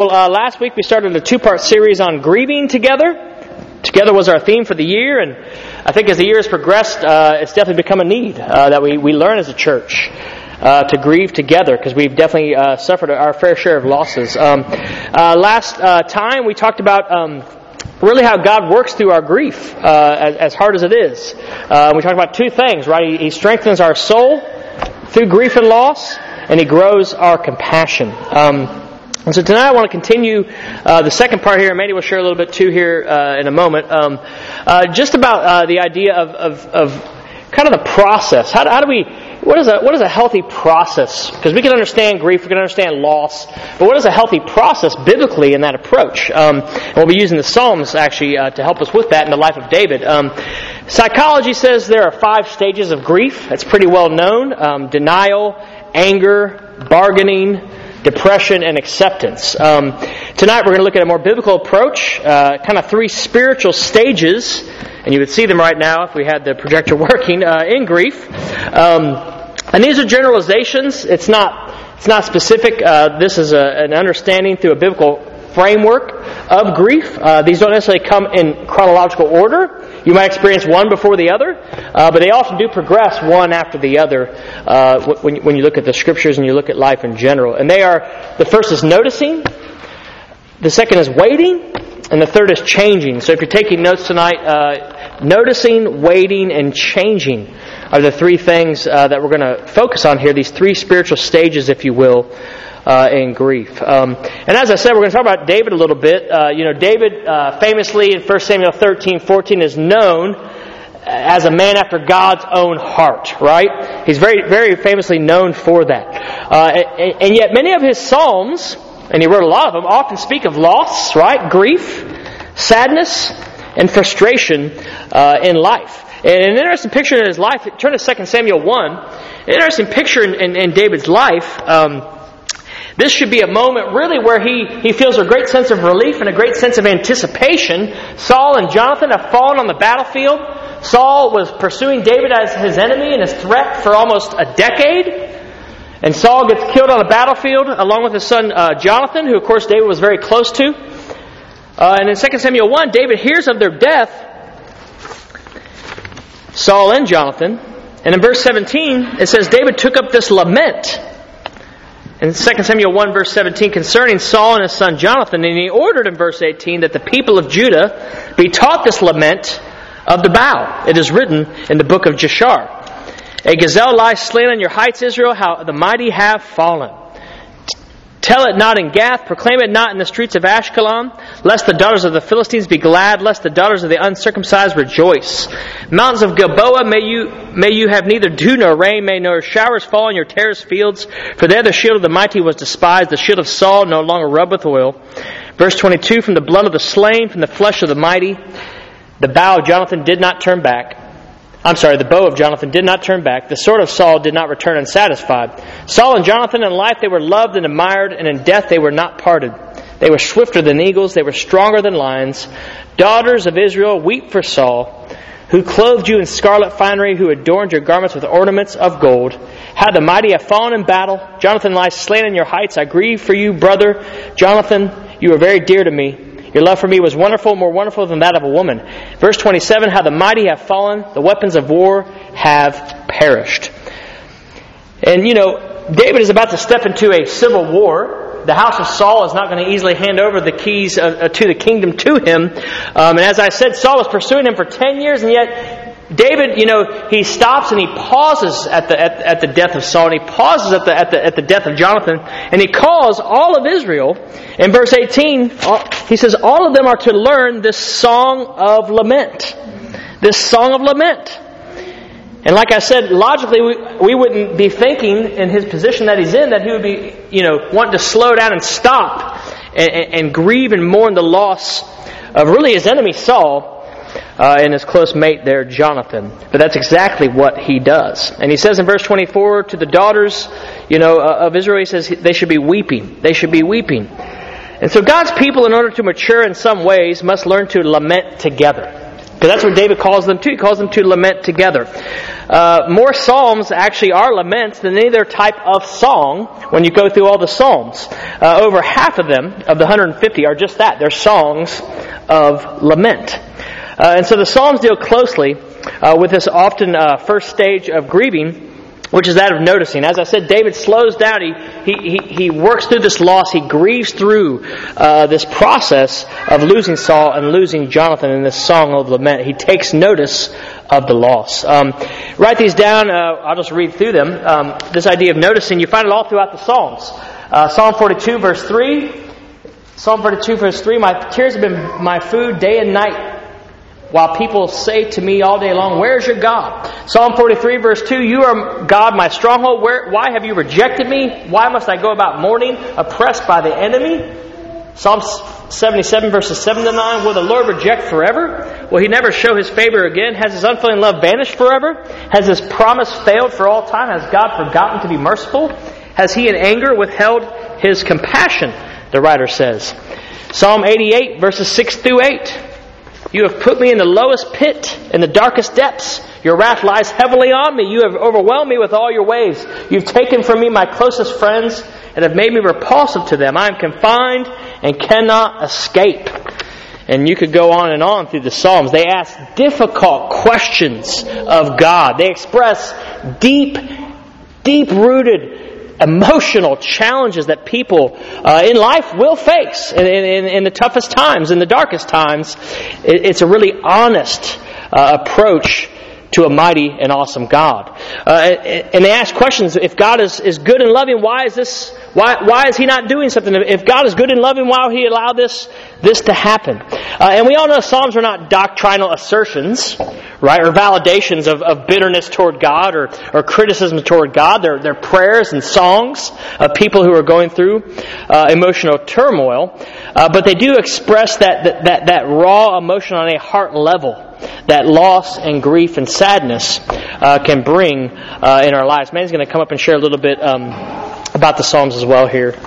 Well, uh, last week we started a two part series on grieving together. Together was our theme for the year, and I think as the year has progressed, uh, it's definitely become a need uh, that we, we learn as a church. Uh, to grieve together because we've definitely uh, suffered our fair share of losses. Um, uh, last time we talked about um, really how God works through our grief, as, as, hard as it is. we talked about two things, right? He, he, strengthens our soul through grief and loss, and He grows our compassion. Um, and so tonight I want to continue uh, the second part here, and Mandy will share a little bit too here uh, in a moment, um, uh, just about uh, the idea of, of, of, kind of the process. How, how do we, what is, a, what is a healthy process? Because we can understand grief, we can understand loss, but what is a healthy process biblically in that approach? Um, and we'll be using the Psalms actually uh, to help us with that in the life of David. Um, psychology says there are five stages of grief. That's pretty well known um, denial, anger, bargaining, depression, and acceptance. Um, tonight we're going to look at a more biblical approach, uh, kind of three spiritual stages, and you would see them right now if we had the projector working, uh, in grief. Um, and these are generalizations. It's not, it's not specific. Uh, this is a, an understanding through a biblical framework of grief. Uh, these don't necessarily come in chronological order. You might experience one before the other, uh, but they often do progress one after the other uh, when, when you look at the scriptures and you look at life in general. And they are the first is noticing, the second is waiting, and the third is changing. So if you're taking notes tonight, uh, noticing, waiting, and changing are the three things uh, that we're going to focus on here, these three spiritual stages, if you will, uh, in grief. Um, and as I said, we're going to talk about David a little bit. Uh, you know, David uh, famously in 1 Samuel 13, 14 is known as a man after God's own heart, right? He's very, very famously known for that. Uh, and, and yet many of his psalms, and he wrote a lot of them, often speak of loss, right? Grief, sadness, and frustration uh, in life. And an interesting picture in his life, turn to 2 Samuel 1, an interesting picture in, in, in David's life. Um, this should be a moment really where he, he feels a great sense of relief and a great sense of anticipation. Saul and Jonathan have fallen on the battlefield. Saul was pursuing David as his enemy and his threat for almost a decade. And Saul gets killed on the battlefield along with his son uh, Jonathan, who of course David was very close to. Uh, and in 2 Samuel 1, David hears of their death, Saul and Jonathan. And in verse 17, it says David took up this lament in 2 Samuel 1 verse 17 concerning Saul and his son Jonathan, and he ordered in verse 18 that the people of Judah be taught this lament of the bow. It is written in the book of Jashar. A gazelle lies slain on your heights, Israel, how the mighty have fallen. Tell it not in Gath, proclaim it not in the streets of Ashkelon, lest the daughters of the Philistines be glad, lest the daughters of the uncircumcised rejoice. Mountains of Gilboa, may you, may you have neither dew nor rain, may nor showers fall on your terraced fields, for there the shield of the mighty was despised, the shield of Saul no longer rubbed with oil. Verse 22, from the blood of the slain, from the flesh of the mighty, the bow of Jonathan did not turn back. I'm sorry, the bow of Jonathan did not turn back. The sword of Saul did not return unsatisfied. Saul and Jonathan in life they were loved and admired, and in death they were not parted. They were swifter than eagles, they were stronger than lions. Daughters of Israel, weep for Saul, who clothed you in scarlet finery, who adorned your garments with ornaments of gold. How the mighty have fallen in battle. Jonathan lies slain in your heights. I grieve for you, brother. Jonathan, you are very dear to me. Your love for me was wonderful, more wonderful than that of a woman. Verse 27 How the mighty have fallen, the weapons of war have perished. And you know, David is about to step into a civil war. The house of Saul is not going to easily hand over the keys uh, to the kingdom to him. Um, and as I said, Saul was pursuing him for 10 years, and yet David, you know, he stops and he pauses at the, at, at, the death of Saul, and he pauses at the, at, the, at the death of Jonathan, and he calls all of Israel. In verse 18, uh, he says, All of them are to learn this song of lament. This song of lament. And like I said, logically, we, we wouldn't be thinking in his position that he's in that he would be, you know, wanting to slow down and stop and, and, and grieve and mourn the loss of really his enemy Saul uh, and his close mate there, Jonathan. But that's exactly what he does. And he says in verse 24 to the daughters, you know, uh, of Israel, he says they should be weeping. They should be weeping. And so God's people, in order to mature in some ways, must learn to lament together. Because that's what David calls them to. He calls them to lament together. Uh, more psalms actually are laments than any other type of song when you go through all the psalms. Uh, over half of them, of the 150, are just that. They're songs of lament. Uh, and so the psalms deal closely uh, with this often uh, first stage of grieving which is that of noticing. As I said, David slows down. He, he, he, works through this loss. He grieves through uh, this process of losing Saul and losing Jonathan in this song of lament. He takes notice of the loss. Um, write these down. Uh, I'll just read through them. Um, this idea of noticing, you find it all throughout the Psalms. Uh, Psalm 42, verse 3. Psalm 42, verse 3. My tears have been my food day and night while people say to me all day long, Where's your God? Psalm 43, verse 2 You are God, my stronghold. Where, why have you rejected me? Why must I go about mourning, oppressed by the enemy? Psalm 77, verses 7 to 9 Will the Lord reject forever? Will he never show his favor again? Has his unfailing love vanished forever? Has his promise failed for all time? Has God forgotten to be merciful? Has he in anger withheld his compassion? The writer says. Psalm 88, verses 6 through 8. You have put me in the lowest pit, in the darkest depths. Your wrath lies heavily on me. You have overwhelmed me with all your waves. You've taken from me my closest friends and have made me repulsive to them. I am confined and cannot escape. And you could go on and on through the Psalms. They ask difficult questions of God. They express deep, deep rooted emotional challenges that people uh, in life will face in, in, in, the toughest times, in the darkest times. It, it's a really honest uh, approach to a mighty and awesome God. Uh, and they ask questions. If God is, is good and loving, why is this, why, why is He not doing something? If God is good and loving, why would He allow this, this to happen? Uh, and we all know Psalms are not doctrinal assertions, right, or validations of, of bitterness toward God or, or criticism toward God. They're, they're prayers and songs of people who are going through uh, emotional turmoil. Uh, but they do express that, that, that, that raw emotion on a heart level that loss and grief and sadness uh, can bring uh, in our lives. Man's going to come up and share a little bit um, about the Psalms as well here.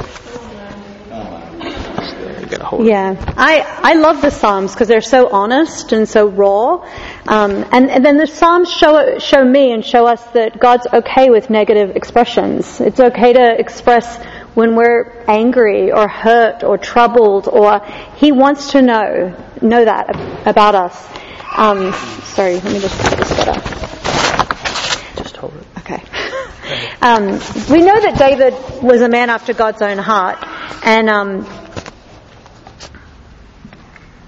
Yeah, I, I love the Psalms because they're so honest and so raw. Um, and, and then the Psalms show, show me and show us that God's okay with negative expressions. It's okay to express when we're angry or hurt or troubled or He wants to know, know that about us. Um, sorry, let me just put this better. Just hold it. Okay. Um, we know that David was a man after God's own heart, and um,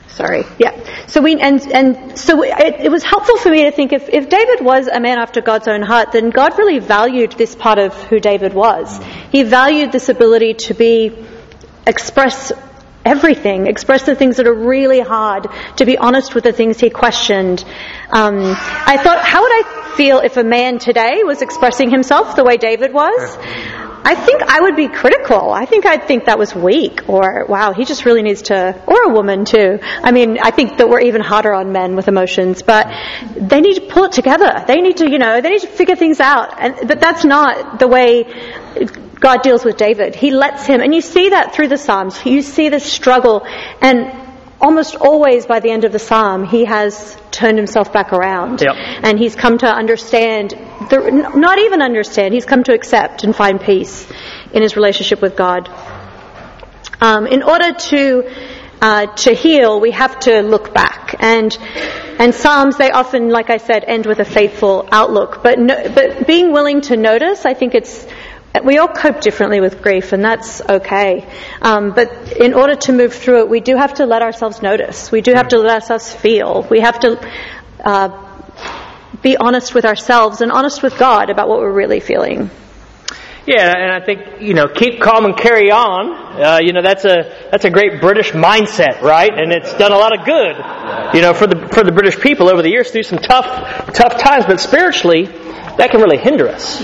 sorry, yeah. So we and and so it, it, was helpful for me to think if if David was a man after God's own heart, then God really valued this part of who David was. He valued this ability to be express everything, express the things that are really hard, to be honest with the things he questioned. Um, I thought, how would I feel if a man today was expressing himself the way David was? I think I would be critical. I think I'd think that was weak, or wow, he just really needs to, or a woman too. I mean, I think that we're even harder on men with emotions, but they need to pull it together. They need to, you know, they need to figure things out. And, but that's not the way God deals with David. He lets him, and you see that through the Psalms. You see the struggle, and almost always by the end of the Psalm, he has turned himself back around. Yep. And he's come to understand, the, not even understand, he's come to accept and find peace in his relationship with God. Um, in order to uh, to heal, we have to look back. And and Psalms, they often, like I said, end with a faithful outlook. But no, but being willing to notice, I think it's we all cope differently with grief, and that's okay. Um, but in order to move through it, we do have to let ourselves notice. We do have to let ourselves feel. We have to uh, be honest with ourselves and honest with God about what we're really feeling. Yeah, and I think you know, keep calm and carry on. Uh, you know, that's a that's a great British mindset, right? And it's done a lot of good, you know, for the for the British people over the years through some tough tough times. But spiritually, that can really hinder us.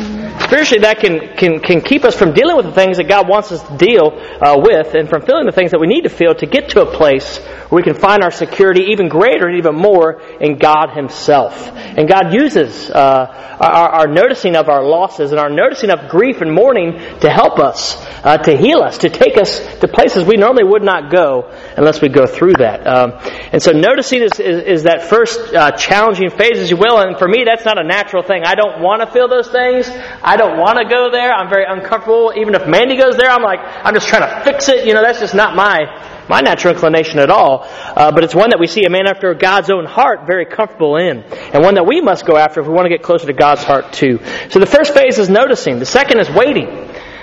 spiritually that can, can, can keep us from dealing with the things that God wants us to deal uh, with and from feeling the things that we need to feel to get to a place where we can find our security even greater and even more in God Himself. And God uses uh, our, our, noticing of our losses and our noticing of grief and mourning to help us, uh, to heal us, to take us to places we normally would not go unless we go through that. Um, and so noticing is, is, is that first uh, challenging phase, as you will. And for me, that's not a natural thing. I want to feel those things. I don't want to go there. I'm very uncomfortable. Even if Mandy goes there, I'm like, I'm just trying to fix it. You know, that's just not my my natural inclination at all. Uh, but it's one that we see a man after God's own heart very comfortable in, and one that we must go after if we want to get closer to God's heart too. So the first phase is noticing. The second is waiting.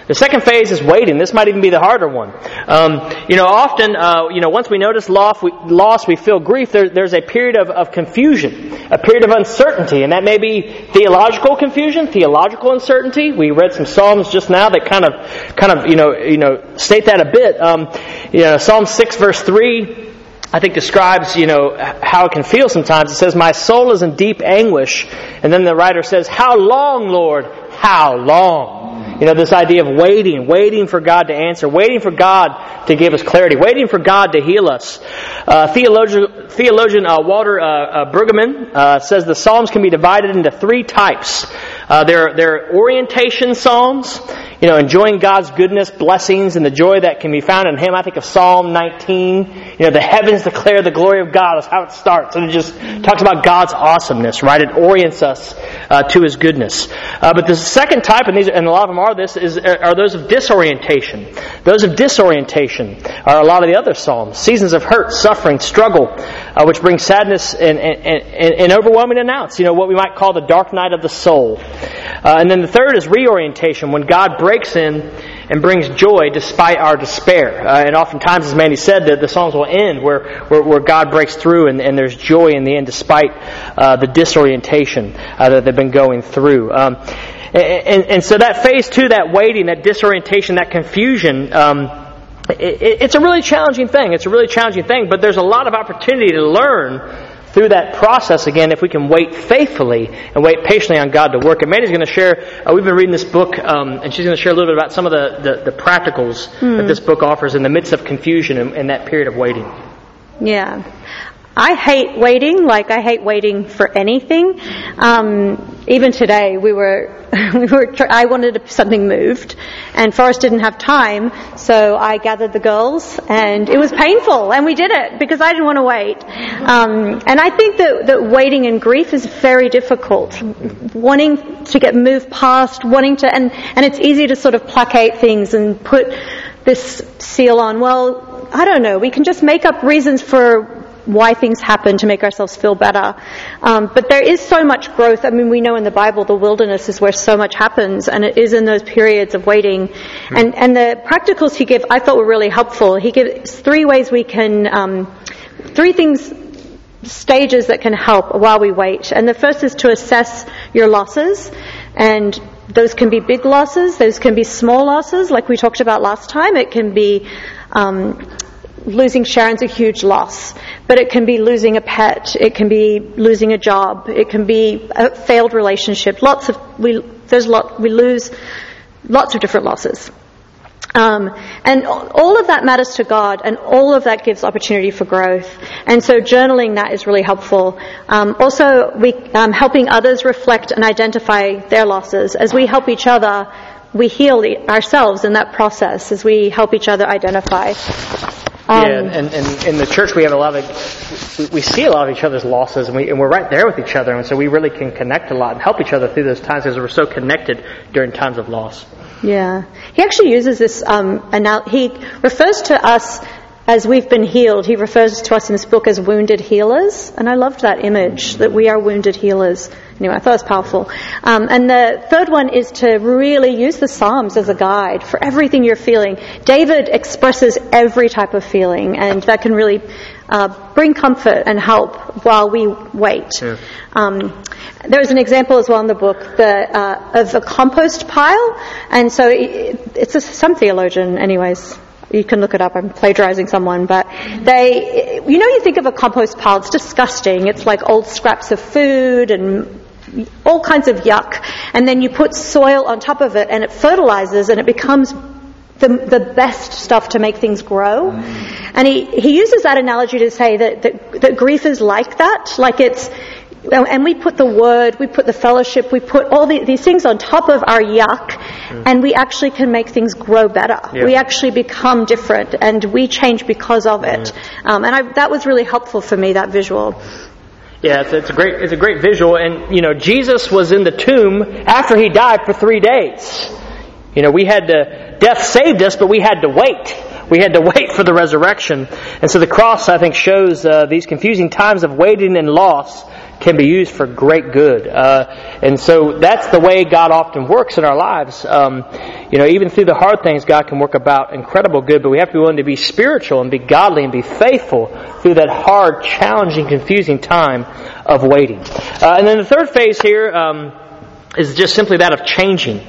The second phase is waiting. This might even be the harder one. Um, you know, often, uh, you know, once we notice loss, we, loss, we feel grief. There, there's a period of, of confusion, a period of uncertainty, and that may be theological confusion, theological uncertainty. We read some psalms just now that kind of, kind of, you know, you know, state that a bit. Um, you know, Psalm six verse three. I think describes, you know, how it can feel sometimes. It says, My soul is in deep anguish. And then the writer says, How long, Lord? How long? You know, this idea of waiting, waiting for God to answer, waiting for God to give us clarity, waiting for God to heal us. Uh, theologian, theologian uh, Walter uh, uh Brueggemann uh, says the Psalms can be divided into three types. Uh, there, there are orientation Psalms, you know, enjoying God's goodness, blessings, and the joy that can be found in Him. I think of Psalm 19. You know, the heavens declare the glory of God is how it starts. And it just talks about God's awesomeness, right? It orients us uh, to His goodness. Uh, but the second type, and, these, and a lot of them are this, is, are those of disorientation. Those of disorientation are a lot of the other Psalms. Seasons of hurt, suffering, struggle, uh, which brings sadness and, and, and, and overwhelming announce. You know, what we might call the dark night of the soul. Uh, and then the third is reorientation, when God breaks in and brings joy despite our despair. Uh, and oftentimes, as Mandy said, the, the songs will end where, where, where God breaks through and, and, there's joy in the end despite uh, the disorientation uh, that they've been going through. Um, and, and, and, so that phase two, that waiting, that disorientation, that confusion, um, it, it's a really challenging thing. It's a really challenging thing, but there's a lot of opportunity to learn through that process again if we can wait faithfully and wait patiently on God to work. And Mandy's going to share, uh, we've been reading this book, um, and she's going to share a little bit about some of the, the, the practicals mm. that hmm. this book offers in the midst of confusion and, and that period of waiting. Yeah. I hate waiting, like I hate waiting for anything. Um, even today, we were, we were. I wanted something moved, and Forrest didn't have time, so I gathered the girls, and it was painful, and we did it because I didn't want to wait. Um, and I think that, that waiting in grief is very difficult. Wanting to get moved past, wanting to, and and it's easy to sort of placate things and put this seal on. Well, I don't know. We can just make up reasons for why things happen to make ourselves feel better. Um, but there is so much growth. I mean, we know in the Bible the wilderness is where so much happens, and it is in those periods of waiting. Mm. And and the practicals he gave I thought were really helpful. He gives three ways we can, um, three things stages that can help while we wait. And the first is to assess your losses. And those can be big losses, those can be small losses, like we talked about last time. It can be um, losing Sharon's a huge loss, but it can be losing a pet, it can be losing a job, it can be a failed relationship. Lots of we there's lot we lose lots of different losses. Um, and all of that matters to God, and all of that gives opportunity for growth. And so, journaling that is really helpful. Um, also, we um, helping others reflect and identify their losses as we help each other. We heal ourselves in that process as we help each other identify. Um, yeah, and, and, in the church we have a lot of, we see a lot of each other's losses, and, we, and we're right there with each other, and so we really can connect a lot and help each other through those times because we're so connected during times of loss. Yeah, he actually uses this. Um, anal- he refers to us as we've been healed. He refers to us in this book as wounded healers, and I loved that image that we are wounded healers. Anyway, I thought it was powerful. Um, and the third one is to really use the Psalms as a guide for everything you're feeling. David expresses every type of feeling, and that can really uh, bring comfort and help while we wait. Yeah. Um, there's an example as well in the book the, uh, of a compost pile, and so it, it's a, some theologian, anyways, you can look it up. I'm plagiarizing someone, but they, you know, you think of a compost pile. It's disgusting. It's like old scraps of food and all kinds of yuck, and then you put soil on top of it and it fertilizes and it becomes the, the best stuff to make things grow. Mm. And he, he uses that analogy to say that, that, that grief is like that, like it's, and we put the word, we put the fellowship, we put all the, these things on top of our yuck, and we actually can make things grow better. Yeah. We actually become different, and we change because of it. Mm. Um, and I, that was really helpful for me, that visual. Yeah, it's, it's, a great it's a great visual, and you know Jesus was in the tomb after he died for three days. You know, we had to death saved us, but we had to wait. We had to wait for the resurrection, and so the cross I think shows uh, these confusing times of waiting and loss can be used for great good. Uh, and so that's the way God often works in our lives. Um, you know, even through the hard things, God can work about incredible good, but we have to be willing to be spiritual and be godly and be faithful through that hard, challenging, confusing time of waiting. Uh, and then the third phase here um, is just simply that of changing.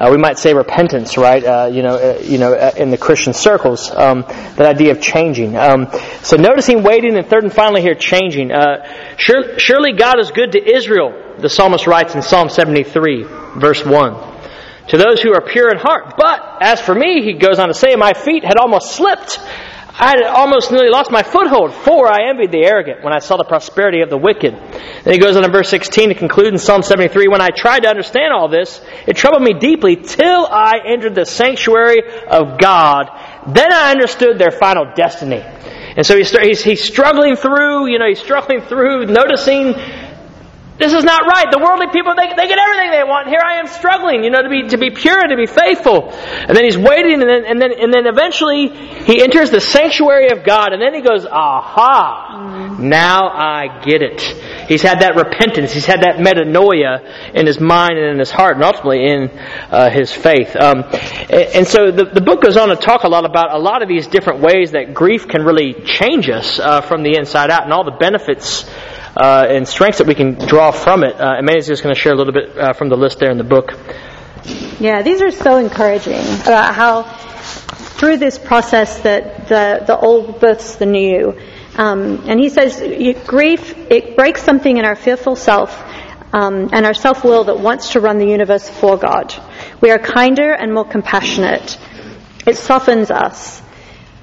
Uh, we might say repentance, right? Uh, you know, uh, you know, uh, in the Christian circles, um, that idea of changing. Um, so noticing, waiting, and third and finally here, changing. Uh, sure, surely God is good to Israel, the psalmist writes in Psalm 73, verse 1. To those who are pure in heart. But as for me, he goes on to say, my feet had almost slipped. I had almost nearly lost my foothold, for I envied the arrogant when I saw the prosperity of the wicked. Then he goes on in verse 16 to conclude in Psalm 73 When I tried to understand all this, it troubled me deeply till I entered the sanctuary of God. Then I understood their final destiny. And so he's, he's, he's struggling through, you know, he's struggling through noticing this is not right. The worldly people, they, they get everything they want. Here I am struggling, you know, to be, to be pure, to be faithful. And then he's waiting, and then, and then, and then eventually he enters the sanctuary of God, and then he goes, aha, now I get it. He's had that repentance, he's had that metanoia in his mind and in his heart, and ultimately in uh, his faith. Um, and, and, so the, the book goes on to talk a lot about a lot of these different ways that grief can really change us uh, from the inside out, and all the benefits uh, and strengths that we can draw from it. Uh, Amanda's just going to share a little bit uh, from the list there in the book. Yeah, these are so encouraging about how through this process that the, the old births the new. Um, and he says, grief, it breaks something in our fearful self um, and our self will that wants to run the universe for God. We are kinder and more compassionate. It softens us.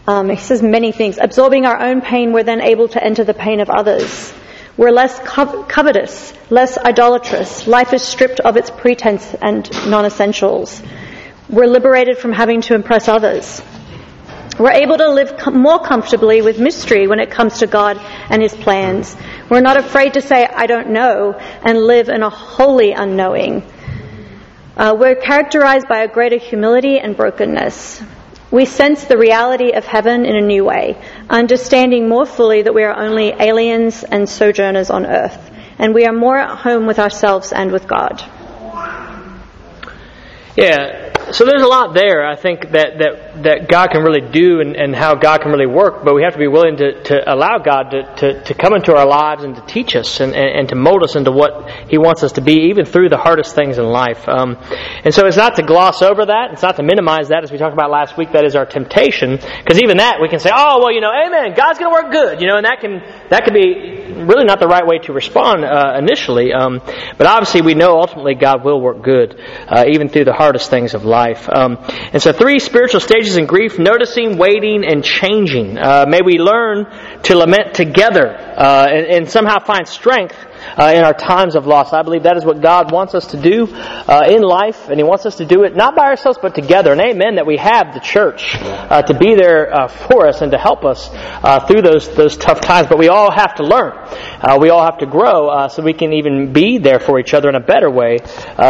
Um, he says many things. Absorbing our own pain, we're then able to enter the pain of others. We're less covetous, less idolatrous. Life is stripped of its pretense and non-essentials. We're liberated from having to impress others. We're able to live com- more comfortably with mystery when it comes to God and His plans. We're not afraid to say, I don't know, and live in a holy unknowing. Uh, we're characterized by a greater humility and brokenness. We sense the reality of heaven in a new way, understanding more fully that we are only aliens and sojourners on earth, and we are more at home with ourselves and with God. Yeah, so there's a lot there, I think, that, that, that God can really do and, and how God can really work, but we have to be willing to, to allow God to, to, to come into our lives and to teach us and, and, and, to mold us into what He wants us to be, even through the hardest things in life. Um, and so it's not to gloss over that, it's not to minimize that, as we talked about last week, that is our temptation, because even that we can say, oh, well, you know, amen, God's going to work good, you know, and that can, that can be really not the right way to respond uh, initially. Um, but obviously, we know ultimately God will work good, uh, even through the hardest things of life. Um, and so, three spiritual stages in grief noticing, waiting, and changing. Uh, may we learn to lament together uh, and, and somehow find strength uh, in our times of loss. I believe that is what God wants us to do uh, in life, and He wants us to do it not by ourselves, but together. And amen that we have the church uh, to be there uh, for us and to help us uh, through those those tough times. But we all have to learn. Uh, we all have to grow so we can even be there for each other in a better way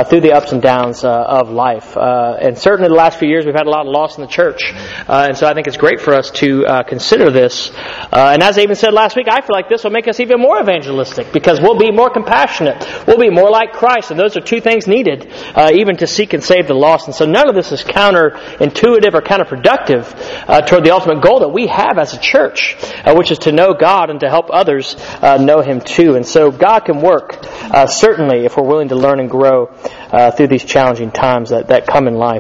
through the ups and downs of life. and certainly, the last few years we've had a lot of loss in the church, and so I think it's great for us to consider this. and as I even said last week, I feel like this will make us even more evangelistic because we'll be more compassionate. We'll be more like Christ. And those are two things needed, uh, even to seek and save the lost. And so none of this is counterintuitive or counterproductive uh, toward the ultimate goal that we have as a church, uh, which is to know God and to help others uh, know Him too. And so God can work, uh, certainly, if we're willing to learn and grow uh, through these challenging times that, that come in life.